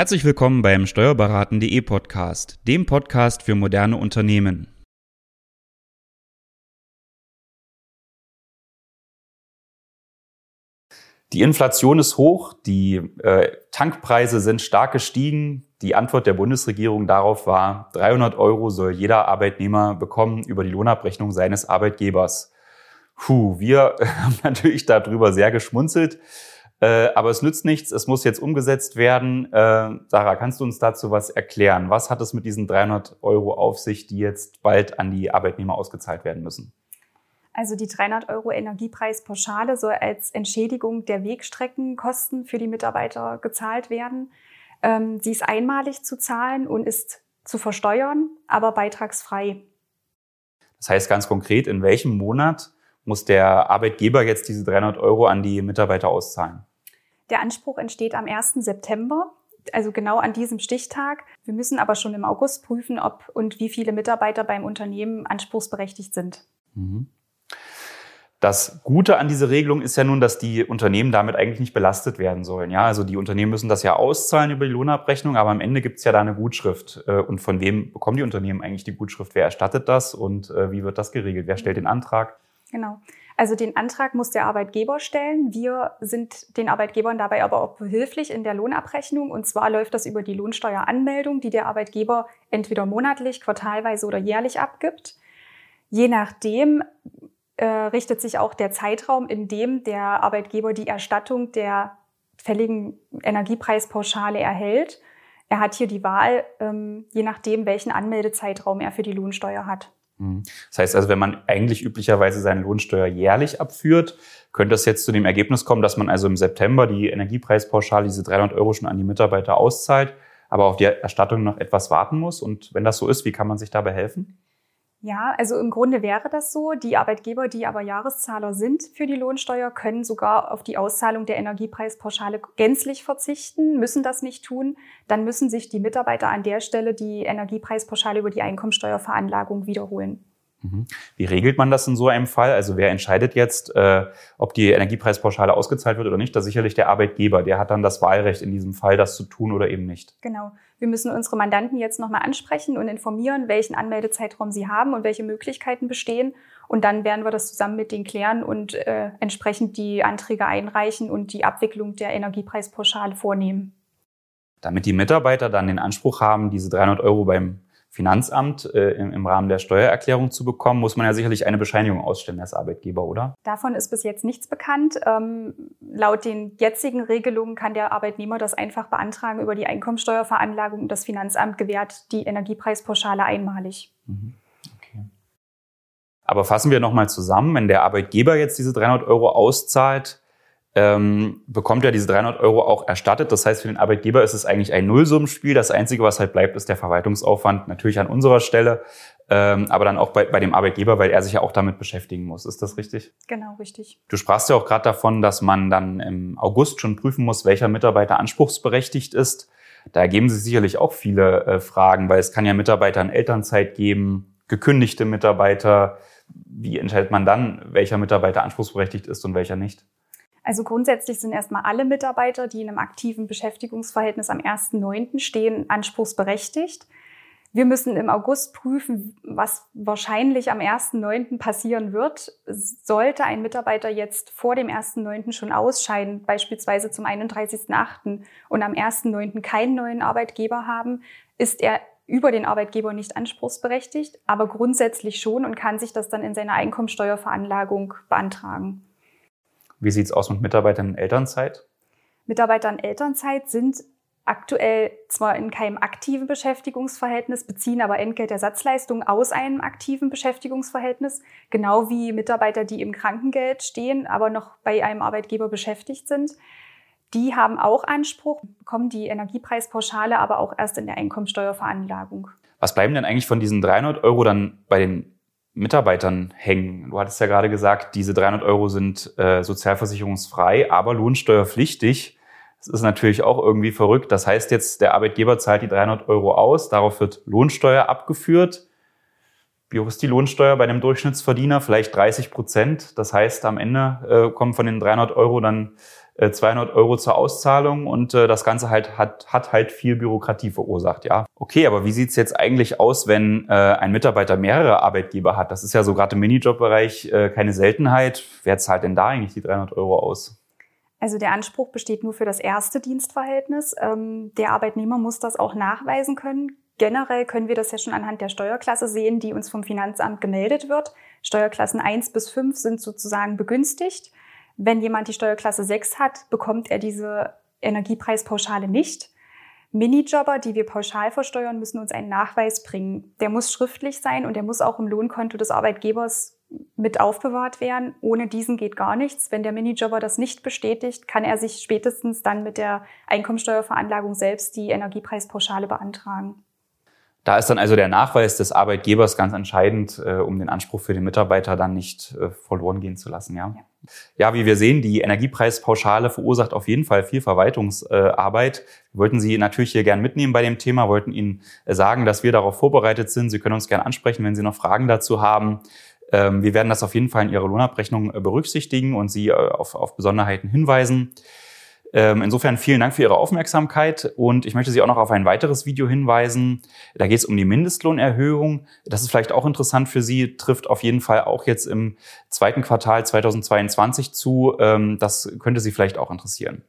Herzlich willkommen beim Steuerberaten.de Podcast, dem Podcast für moderne Unternehmen. Die Inflation ist hoch, die äh, Tankpreise sind stark gestiegen. Die Antwort der Bundesregierung darauf war, 300 Euro soll jeder Arbeitnehmer bekommen über die Lohnabrechnung seines Arbeitgebers. Puh, wir haben natürlich darüber sehr geschmunzelt. Äh, aber es nützt nichts, es muss jetzt umgesetzt werden. Äh, Sarah, kannst du uns dazu was erklären? Was hat es mit diesen 300 Euro auf sich, die jetzt bald an die Arbeitnehmer ausgezahlt werden müssen? Also die 300 Euro Energiepreispauschale soll als Entschädigung der Wegstreckenkosten für die Mitarbeiter gezahlt werden. Ähm, sie ist einmalig zu zahlen und ist zu versteuern, aber beitragsfrei. Das heißt ganz konkret, in welchem Monat muss der Arbeitgeber jetzt diese 300 Euro an die Mitarbeiter auszahlen? Der Anspruch entsteht am 1. September, also genau an diesem Stichtag. Wir müssen aber schon im August prüfen, ob und wie viele Mitarbeiter beim Unternehmen anspruchsberechtigt sind. Mhm. Das Gute an dieser Regelung ist ja nun, dass die Unternehmen damit eigentlich nicht belastet werden sollen. Ja, also die Unternehmen müssen das ja auszahlen über die Lohnabrechnung, aber am Ende gibt es ja da eine Gutschrift. Äh, und von wem bekommen die Unternehmen eigentlich die Gutschrift? Wer erstattet das und äh, wie wird das geregelt? Wer stellt den Antrag? Genau. Also den Antrag muss der Arbeitgeber stellen. Wir sind den Arbeitgebern dabei aber auch behilflich in der Lohnabrechnung. Und zwar läuft das über die Lohnsteueranmeldung, die der Arbeitgeber entweder monatlich, quartalweise oder jährlich abgibt. Je nachdem äh, richtet sich auch der Zeitraum, in dem der Arbeitgeber die Erstattung der fälligen Energiepreispauschale erhält. Er hat hier die Wahl, ähm, je nachdem, welchen Anmeldezeitraum er für die Lohnsteuer hat. Mhm. Das heißt also, wenn man eigentlich üblicherweise seine Lohnsteuer jährlich abführt, könnte es jetzt zu dem Ergebnis kommen, dass man also im September die Energiepreispauschale, diese 300 Euro schon an die Mitarbeiter auszahlt, aber auf die Erstattung noch etwas warten muss. Und wenn das so ist, wie kann man sich dabei helfen? Ja, also im Grunde wäre das so. Die Arbeitgeber, die aber Jahreszahler sind für die Lohnsteuer, können sogar auf die Auszahlung der Energiepreispauschale gänzlich verzichten, müssen das nicht tun. Dann müssen sich die Mitarbeiter an der Stelle die Energiepreispauschale über die Einkommensteuerveranlagung wiederholen. Mhm. Wie regelt man das in so einem Fall? Also wer entscheidet jetzt, äh, ob die Energiepreispauschale ausgezahlt wird oder nicht? Das ist sicherlich der Arbeitgeber. Der hat dann das Wahlrecht in diesem Fall, das zu tun oder eben nicht. Genau. Wir müssen unsere Mandanten jetzt nochmal ansprechen und informieren, welchen Anmeldezeitraum sie haben und welche Möglichkeiten bestehen. Und dann werden wir das zusammen mit denen klären und äh, entsprechend die Anträge einreichen und die Abwicklung der Energiepreispauschale vornehmen. Damit die Mitarbeiter dann den Anspruch haben, diese 300 Euro beim Finanzamt äh, im, im, Rahmen der Steuererklärung zu bekommen, muss man ja sicherlich eine Bescheinigung ausstellen als Arbeitgeber, oder? Davon ist bis jetzt nichts bekannt. Ähm, laut den jetzigen Regelungen kann der Arbeitnehmer das einfach beantragen über die Einkommensteuerveranlagung. Das Finanzamt gewährt die Energiepreispauschale einmalig. Mhm. Okay. Aber fassen wir nochmal zusammen, wenn der Arbeitgeber jetzt diese 300 Euro auszahlt, ähm, bekommt er diese 300 Euro auch erstattet. Das heißt, für den Arbeitgeber ist es eigentlich ein Nullsummenspiel. Das Einzige, was halt bleibt, ist der Verwaltungsaufwand, natürlich an unserer Stelle, ähm, aber dann auch bei, bei dem Arbeitgeber, weil er sich ja auch damit beschäftigen muss. Ist das richtig? Genau, richtig. Du sprachst ja auch gerade davon, dass man dann im August schon prüfen muss, welcher Mitarbeiter anspruchsberechtigt ist. Da ergeben sich sicherlich auch viele äh, Fragen, weil es kann ja Mitarbeiter in Elternzeit geben, gekündigte Mitarbeiter. Wie entscheidet man dann, welcher Mitarbeiter anspruchsberechtigt ist und welcher nicht? Also grundsätzlich sind erstmal alle Mitarbeiter, die in einem aktiven Beschäftigungsverhältnis am 1.9. stehen, anspruchsberechtigt. Wir müssen im August prüfen, was wahrscheinlich am 1.9. passieren wird. Sollte ein Mitarbeiter jetzt vor dem 1.9. schon ausscheiden, beispielsweise zum 31.8. und am 1.9. keinen neuen Arbeitgeber haben, ist er über den Arbeitgeber nicht anspruchsberechtigt, aber grundsätzlich schon und kann sich das dann in seiner Einkommensteuerveranlagung beantragen. Wie sieht es aus mit Mitarbeitern in Elternzeit? Mitarbeiter in Elternzeit sind aktuell zwar in keinem aktiven Beschäftigungsverhältnis, beziehen aber Entgeltersatzleistungen aus einem aktiven Beschäftigungsverhältnis, genau wie Mitarbeiter, die im Krankengeld stehen, aber noch bei einem Arbeitgeber beschäftigt sind. Die haben auch Anspruch, bekommen die Energiepreispauschale aber auch erst in der Einkommensteuerveranlagung. Was bleiben denn eigentlich von diesen 300 Euro dann bei den Mitarbeitern hängen. Du hattest ja gerade gesagt, diese 300 Euro sind äh, sozialversicherungsfrei, aber lohnsteuerpflichtig. Das ist natürlich auch irgendwie verrückt. Das heißt jetzt, der Arbeitgeber zahlt die 300 Euro aus, darauf wird Lohnsteuer abgeführt. Wie hoch ist die Lohnsteuer bei einem Durchschnittsverdiener? Vielleicht 30 Prozent. Das heißt, am Ende äh, kommen von den 300 Euro dann 200 Euro zur Auszahlung und äh, das Ganze halt hat, hat halt viel Bürokratie verursacht, ja. Okay, aber wie sieht's jetzt eigentlich aus, wenn äh, ein Mitarbeiter mehrere Arbeitgeber hat? Das ist ja so gerade im Minijob-Bereich äh, keine Seltenheit. Wer zahlt denn da eigentlich die 300 Euro aus? Also der Anspruch besteht nur für das erste Dienstverhältnis. Ähm, der Arbeitnehmer muss das auch nachweisen können. Generell können wir das ja schon anhand der Steuerklasse sehen, die uns vom Finanzamt gemeldet wird. Steuerklassen 1 bis 5 sind sozusagen begünstigt. Wenn jemand die Steuerklasse 6 hat, bekommt er diese Energiepreispauschale nicht. Minijobber, die wir pauschal versteuern, müssen uns einen Nachweis bringen. Der muss schriftlich sein und der muss auch im Lohnkonto des Arbeitgebers mit aufbewahrt werden. Ohne diesen geht gar nichts. Wenn der Minijobber das nicht bestätigt, kann er sich spätestens dann mit der Einkommensteuerveranlagung selbst die Energiepreispauschale beantragen. Da ist dann also der Nachweis des Arbeitgebers ganz entscheidend, äh, um den Anspruch für den Mitarbeiter dann nicht äh, verloren gehen zu lassen. Ja. ja. Ja, wie wir sehen, die Energiepreispauschale verursacht auf jeden Fall viel Verwaltungsarbeit. Wir wollten Sie natürlich hier gern mitnehmen bei dem Thema, wollten Ihnen äh, sagen, dass wir darauf vorbereitet sind. Sie können uns gern ansprechen, wenn Sie noch Fragen dazu haben. Ähm, wir werden das auf jeden Fall in Ihrer Lohnabrechnung äh, berücksichtigen und Sie äh, auf, auf Besonderheiten hinweisen. Ähm, insofern vielen Dank für Ihre Aufmerksamkeit und ich möchte Sie auch noch auf ein weiteres Video hinweisen. Da geht es um die Mindestlohnerhöhung. Das ist vielleicht auch interessant für Sie, trifft auf jeden Fall auch jetzt im zweiten Quartal 2022 zu. Ähm, das könnte Sie vielleicht auch interessieren.